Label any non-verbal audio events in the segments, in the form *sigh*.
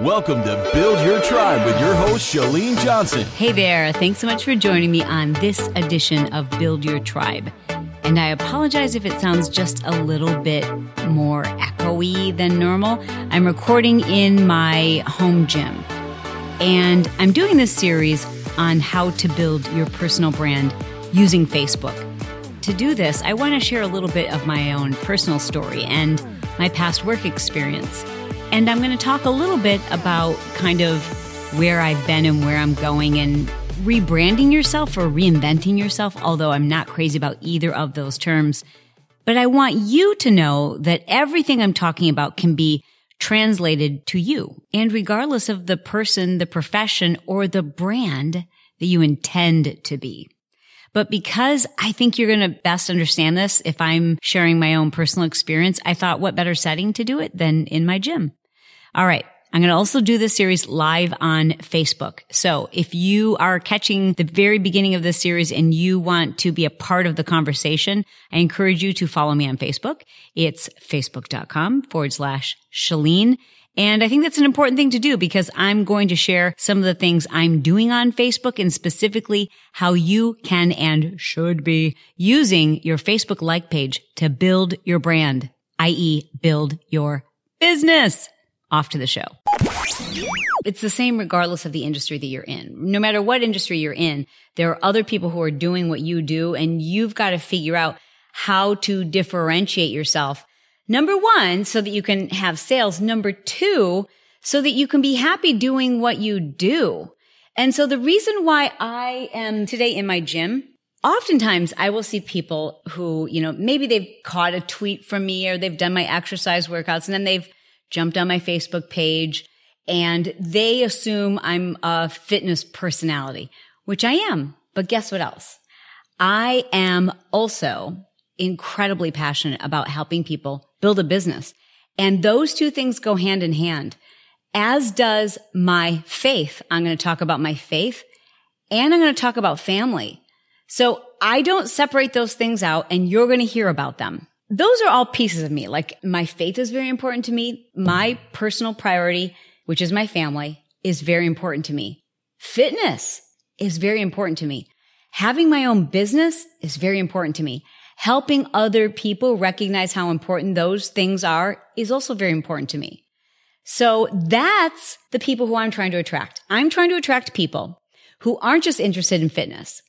Welcome to Build Your Tribe with your host, Chalene Johnson. Hey there. Thanks so much for joining me on this edition of Build Your Tribe. And I apologize if it sounds just a little bit more echoey than normal. I'm recording in my home gym. And I'm doing this series on how to build your personal brand using Facebook. To do this, I want to share a little bit of my own personal story and my past work experience. And I'm going to talk a little bit about kind of where I've been and where I'm going and rebranding yourself or reinventing yourself, although I'm not crazy about either of those terms. But I want you to know that everything I'm talking about can be translated to you. And regardless of the person, the profession, or the brand that you intend to be. But because I think you're going to best understand this if I'm sharing my own personal experience, I thought what better setting to do it than in my gym. All right. I'm going to also do this series live on Facebook. So if you are catching the very beginning of this series and you want to be a part of the conversation, I encourage you to follow me on Facebook. It's facebook.com forward slash Chalene. And I think that's an important thing to do because I'm going to share some of the things I'm doing on Facebook and specifically how you can and should be using your Facebook like page to build your brand, i.e. build your business off to the show. It's the same regardless of the industry that you're in. No matter what industry you're in, there are other people who are doing what you do and you've got to figure out how to differentiate yourself. Number one, so that you can have sales. Number two, so that you can be happy doing what you do. And so the reason why I am today in my gym, oftentimes I will see people who, you know, maybe they've caught a tweet from me or they've done my exercise workouts and then they've jumped on my Facebook page and they assume I'm a fitness personality, which I am. But guess what else? I am also incredibly passionate about helping people build a business. And those two things go hand in hand, as does my faith. I'm going to talk about my faith and I'm going to talk about family. So I don't separate those things out and you're going to hear about them those are all pieces of me. Like my faith is very important to me. My personal priority, which is my family, is very important to me. Fitness is very important to me. Having my own business is very important to me. Helping other people recognize how important those things are is also very important to me. So that's the people who I'm trying to attract. I'm trying to attract people who aren't just interested in fitness.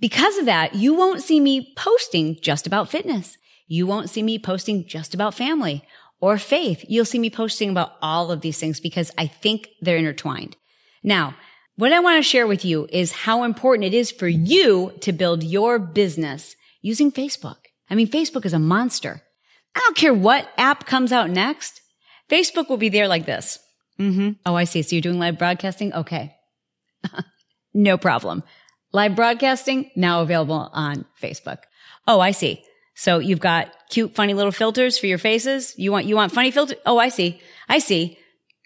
Because of that, you won't see me posting just about fitness. You won't see me posting just about family or faith. You'll see me posting about all of these things because I think they're intertwined. Now, what I want to share with you is how important it is for you to build your business using Facebook. I mean, Facebook is a monster. I don't care what app comes out next. Facebook will be there like this. Mm-hmm. Oh, I see. So you're doing live broadcasting? Okay. *laughs* no problem. Live broadcasting now available on Facebook. Oh, I see. So you've got cute, funny little filters for your faces. You want, you want funny filters? Oh, I see. I see.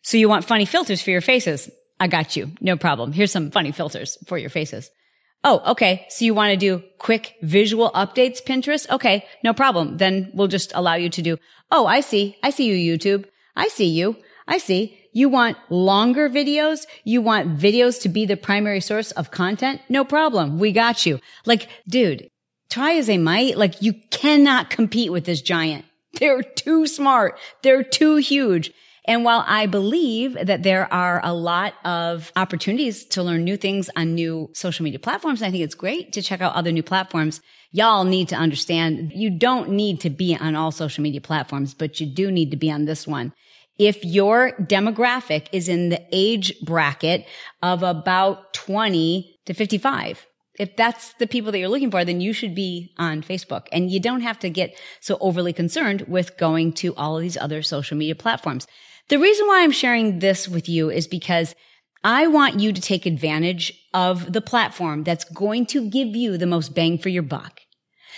So you want funny filters for your faces. I got you. No problem. Here's some funny filters for your faces. Oh, okay. So you want to do quick visual updates, Pinterest? Okay. No problem. Then we'll just allow you to do, oh, I see. I see you, YouTube. I see you. I see. You want longer videos? You want videos to be the primary source of content? No problem. We got you. Like, dude, try as they might, like you cannot compete with this giant. They're too smart. They're too huge. And while I believe that there are a lot of opportunities to learn new things on new social media platforms, I think it's great to check out other new platforms. Y'all need to understand you don't need to be on all social media platforms, but you do need to be on this one. If your demographic is in the age bracket of about 20 to 55, if that's the people that you're looking for, then you should be on Facebook. And you don't have to get so overly concerned with going to all of these other social media platforms. The reason why I'm sharing this with you is because I want you to take advantage of the platform that's going to give you the most bang for your buck.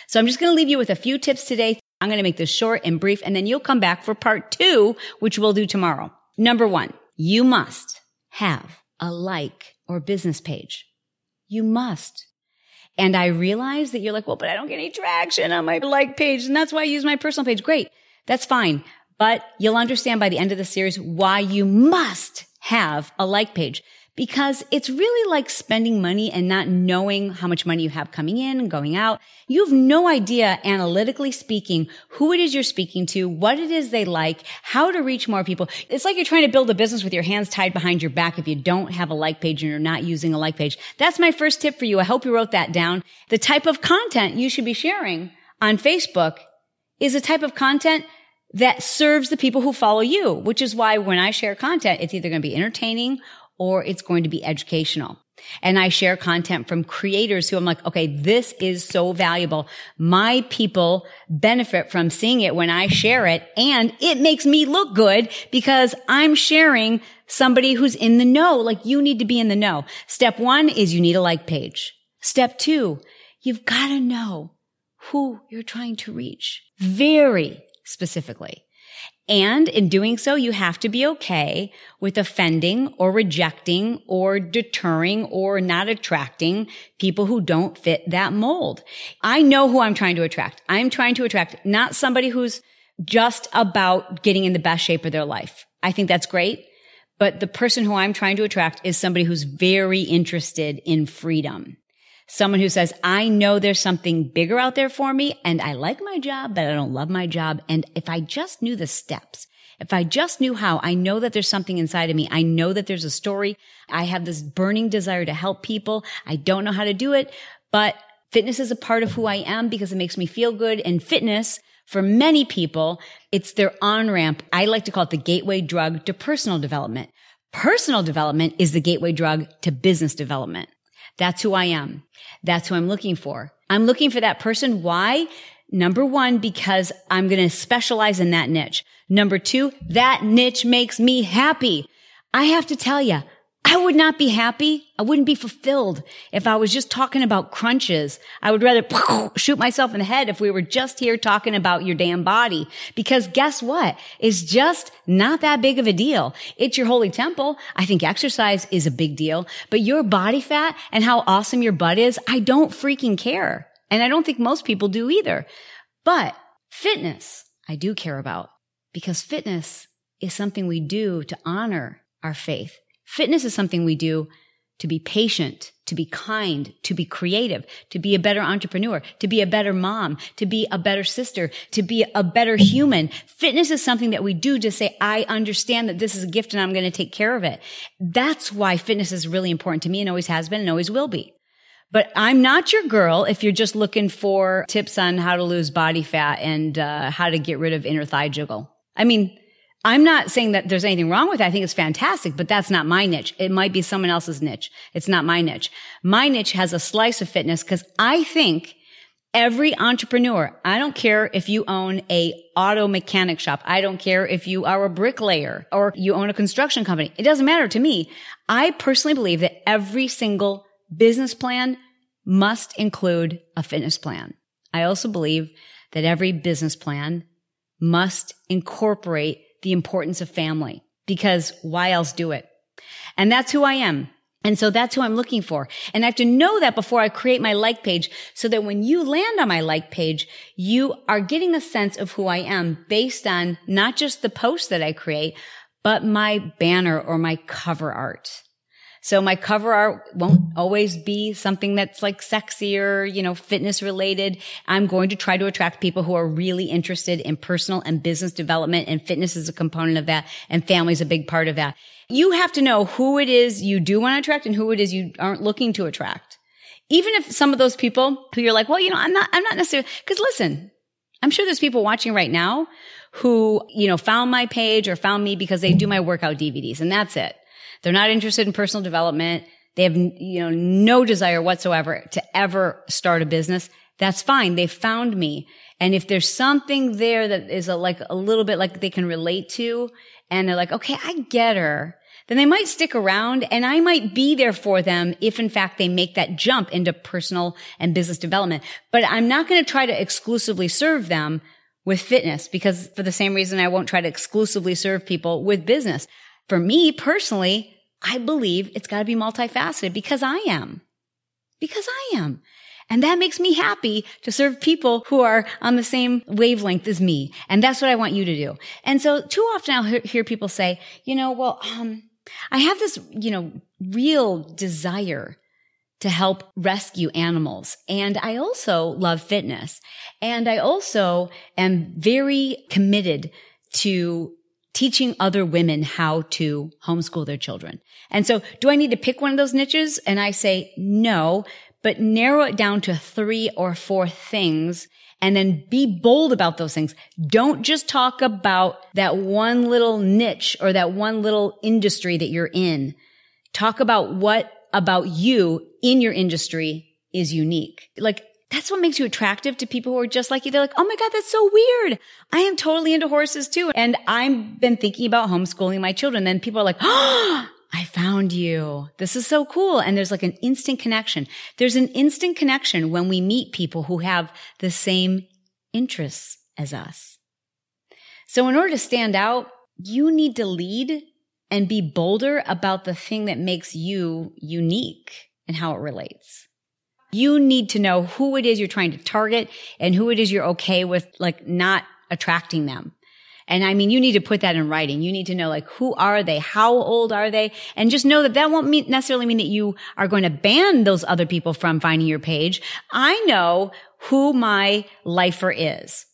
So I'm just going to leave you with a few tips today. I'm going to make this short and brief, and then you'll come back for part two, which we'll do tomorrow. Number one, you must have a like or business page. You must. And I realize that you're like, well, but I don't get any traction on my like page. And that's why I use my personal page. Great. That's fine. But you'll understand by the end of the series why you must have a like page because it's really like spending money and not knowing how much money you have coming in and going out. You have no idea, analytically speaking, who it is you're speaking to, what it is they like, how to reach more people. It's like you're trying to build a business with your hands tied behind your back if you don't have a like page and you're not using a like page. That's my first tip for you. I hope you wrote that down. The type of content you should be sharing on Facebook is a type of content that serves the people who follow you, which is why when I share content, it's either going to be entertaining or it's going to be educational. And I share content from creators who I'm like, okay, this is so valuable. My people benefit from seeing it when I share it and it makes me look good because I'm sharing somebody who's in the know. Like you need to be in the know. Step one is you need a like page. Step two, you've got to know who you're trying to reach very specifically. And in doing so, you have to be okay with offending or rejecting or deterring or not attracting people who don't fit that mold. I know who I'm trying to attract. I'm trying to attract not somebody who's just about getting in the best shape of their life. I think that's great. But the person who I'm trying to attract is somebody who's very interested in freedom. Someone who says, I know there's something bigger out there for me and I like my job, but I don't love my job. And if I just knew the steps, if I just knew how, I know that there's something inside of me. I know that there's a story. I have this burning desire to help people. I don't know how to do it, but fitness is a part of who I am because it makes me feel good. And fitness for many people, it's their on ramp. I like to call it the gateway drug to personal development. Personal development is the gateway drug to business development. That's who I am. That's who I'm looking for. I'm looking for that person. Why? Number one, because I'm going to specialize in that niche. Number two, that niche makes me happy. I have to tell you, I would not be happy. I wouldn't be fulfilled if I was just talking about crunches. I would rather *laughs* shoot myself in the head if we were just here talking about your damn body. Because guess what? It's just not that big of a deal. It's your holy temple. I think exercise is a big deal, but your body fat and how awesome your butt is, I don't freaking care. And I don't think most people do either. But fitness, I do care about because fitness is something we do to honor our faith Fitness is something we do to be patient, to be kind, to be creative, to be a better entrepreneur, to be a better mom, to be a better sister, to be a better human. Fitness is something that we do to say, I understand that this is a gift and I'm going to take care of it. That's why fitness is really important to me and always has been and always will be. But I'm not your girl if you're just looking for tips on how to lose body fat and uh, how to get rid of inner thigh jiggle. I mean, I'm not saying that there's anything wrong with it. I think it's fantastic, but that's not my niche. It might be someone else's niche. It's not my niche. My niche has a slice of fitness because I think every entrepreneur, I don't care if you own a auto mechanic shop. I don't care if you are a bricklayer or you own a construction company. It doesn't matter to me. I personally believe that every single business plan must include a fitness plan. I also believe that every business plan must incorporate the importance of family because why else do it? And that's who I am. And so that's who I'm looking for. And I have to know that before I create my like page so that when you land on my like page, you are getting a sense of who I am based on not just the post that I create, but my banner or my cover art. So my cover art won't always be something that's like sexy or, you know, fitness related. I'm going to try to attract people who are really interested in personal and business development and fitness is a component of that and family is a big part of that. You have to know who it is you do want to attract and who it is you aren't looking to attract. Even if some of those people who you're like, well, you know, I'm not, I'm not necessarily, cause listen, I'm sure there's people watching right now who, you know, found my page or found me because they do my workout DVDs and that's it. They're not interested in personal development. They have, you know, no desire whatsoever to ever start a business. That's fine. They found me. And if there's something there that is a, like a little bit like they can relate to and they're like, okay, I get her, then they might stick around and I might be there for them if in fact they make that jump into personal and business development. But I'm not going to try to exclusively serve them with fitness because for the same reason I won't try to exclusively serve people with business. For me personally, I believe it's got to be multifaceted because I am. Because I am. And that makes me happy to serve people who are on the same wavelength as me. And that's what I want you to do. And so too often I'll hear people say, you know, well, um, I have this, you know, real desire to help rescue animals. And I also love fitness. And I also am very committed to teaching other women how to homeschool their children. And so do I need to pick one of those niches? And I say no, but narrow it down to three or four things and then be bold about those things. Don't just talk about that one little niche or that one little industry that you're in. Talk about what about you in your industry is unique. Like that's what makes you attractive to people who are just like you. They're like, Oh my God, that's so weird. I am totally into horses too. And I've been thinking about homeschooling my children. Then people are like, Oh, *gasps* I found you. This is so cool. And there's like an instant connection. There's an instant connection when we meet people who have the same interests as us. So in order to stand out, you need to lead and be bolder about the thing that makes you unique and how it relates. You need to know who it is you're trying to target and who it is you're okay with, like not attracting them. And I mean, you need to put that in writing. You need to know like, who are they? How old are they? And just know that that won't mean, necessarily mean that you are going to ban those other people from finding your page. I know who my lifer is.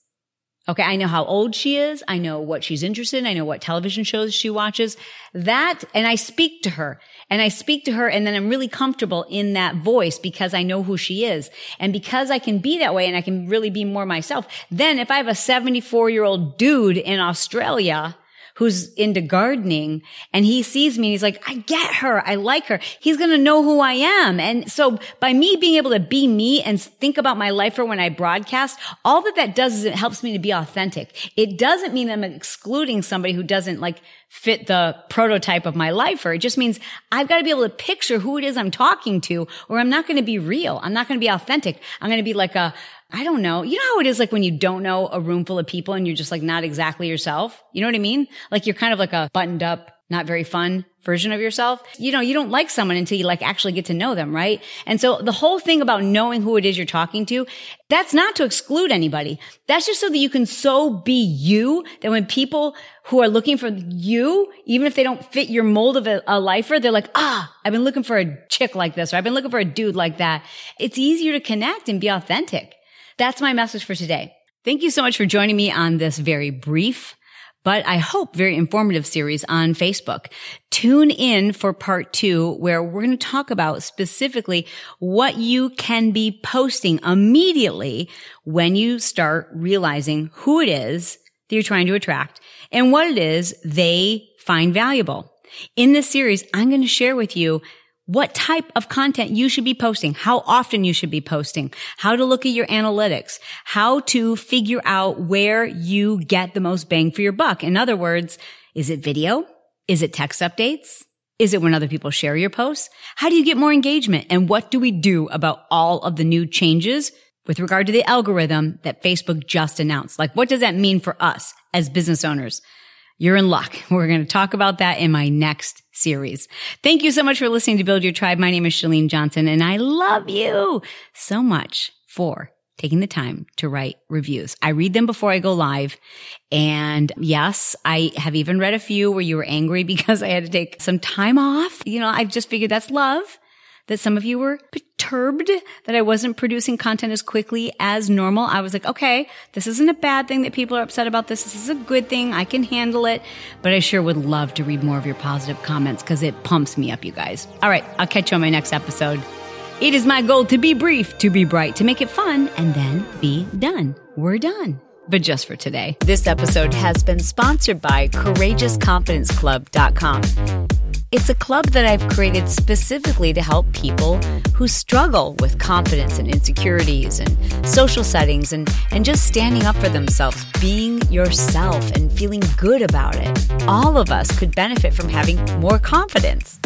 Okay. I know how old she is. I know what she's interested in. I know what television shows she watches. That, and I speak to her and I speak to her and then I'm really comfortable in that voice because I know who she is. And because I can be that way and I can really be more myself. Then if I have a 74 year old dude in Australia who's into gardening and he sees me and he's like, I get her. I like her. He's going to know who I am. And so by me being able to be me and think about my life for when I broadcast, all that that does is it helps me to be authentic. It doesn't mean I'm excluding somebody who doesn't like fit the prototype of my life or it just means I've got to be able to picture who it is I'm talking to or I'm not going to be real. I'm not going to be authentic. I'm going to be like a, I don't know. You know how it is like when you don't know a room full of people and you're just like not exactly yourself? You know what I mean? Like you're kind of like a buttoned up, not very fun version of yourself. You know, you don't like someone until you like actually get to know them, right? And so the whole thing about knowing who it is you're talking to, that's not to exclude anybody. That's just so that you can so be you that when people who are looking for you, even if they don't fit your mold of a, a lifer, they're like, ah, I've been looking for a chick like this, or I've been looking for a dude like that. It's easier to connect and be authentic. That's my message for today. Thank you so much for joining me on this very brief, but I hope very informative series on Facebook. Tune in for part two, where we're going to talk about specifically what you can be posting immediately when you start realizing who it is that you're trying to attract and what it is they find valuable. In this series, I'm going to share with you what type of content you should be posting, how often you should be posting, how to look at your analytics, how to figure out where you get the most bang for your buck. In other words, is it video? Is it text updates? Is it when other people share your posts? How do you get more engagement? And what do we do about all of the new changes with regard to the algorithm that Facebook just announced? Like, what does that mean for us as business owners? You're in luck. *laughs* We're going to talk about that in my next series. Thank you so much for listening to Build Your Tribe. My name is Chalene Johnson and I love you so much for taking the time to write reviews. I read them before I go live. And yes, I have even read a few where you were angry *laughs* because I had to take some time off. You know, I just figured that's love that some of you were perturbed that I wasn't producing content as quickly as normal. I was like, okay, this isn't a bad thing that people are upset about this. This is a good thing. I can handle it. But I sure would love to read more of your positive comments because it pumps me up, you guys. All right. I'll catch you on my next episode. It is my goal to be brief, to be bright, to make it fun, and then be done. We're done but just for today. This episode has been sponsored by CourageousConfidenceClub.com. It's a club that I've created specifically to help people who struggle with confidence and insecurities and social settings and, and just standing up for themselves, being yourself and feeling good about it. All of us could benefit from having more confidence.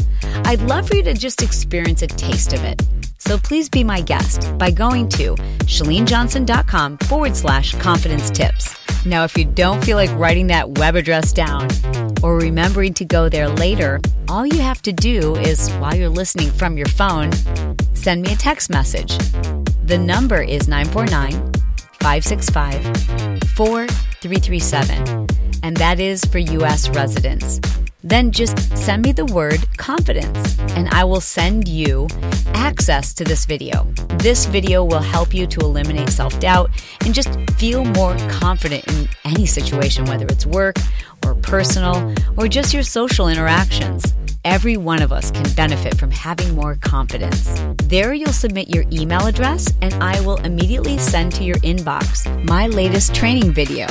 I'd love for you to just experience a taste of it. So please be my guest by going to chalenejohnson.com forward slash confidence tips. Now, if you don't feel like writing that web address down or remembering to go there later, all you have to do is, while you're listening from your phone, send me a text message. The number is 949 565 4337, and that is for U.S. residents. then just send me the word confidence and I will send you access to this video. This video will help you to eliminate self doubt and just feel more confident in any situation, whether it's work or personal or just your social interactions. Every one of us can benefit from having more confidence. There, you'll submit your email address, and I will immediately send to your inbox my latest training video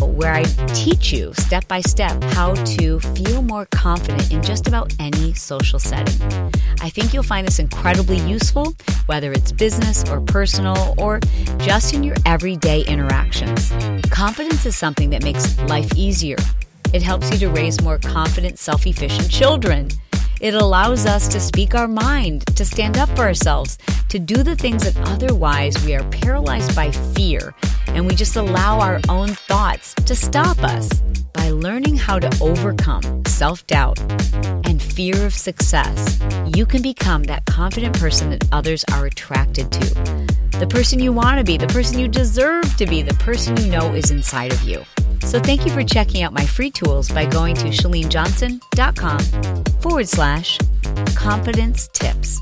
where I teach you step by step how to feel more confident in just about any social setting. I think you'll find this incredibly useful, whether it's business or personal or just in your everyday interactions. Confidence is something that makes life easier. It helps you to raise more confident, self efficient children. It allows us to speak our mind, to stand up for ourselves, to do the things that otherwise we are paralyzed by fear and we just allow our own thoughts to stop us. By learning how to overcome self doubt and fear of success, you can become that confident person that others are attracted to. The person you want to be, the person you deserve to be, the person you know is inside of you. So thank you for checking out my free tools by going to chalenejohnson.com forward slash confidence tips.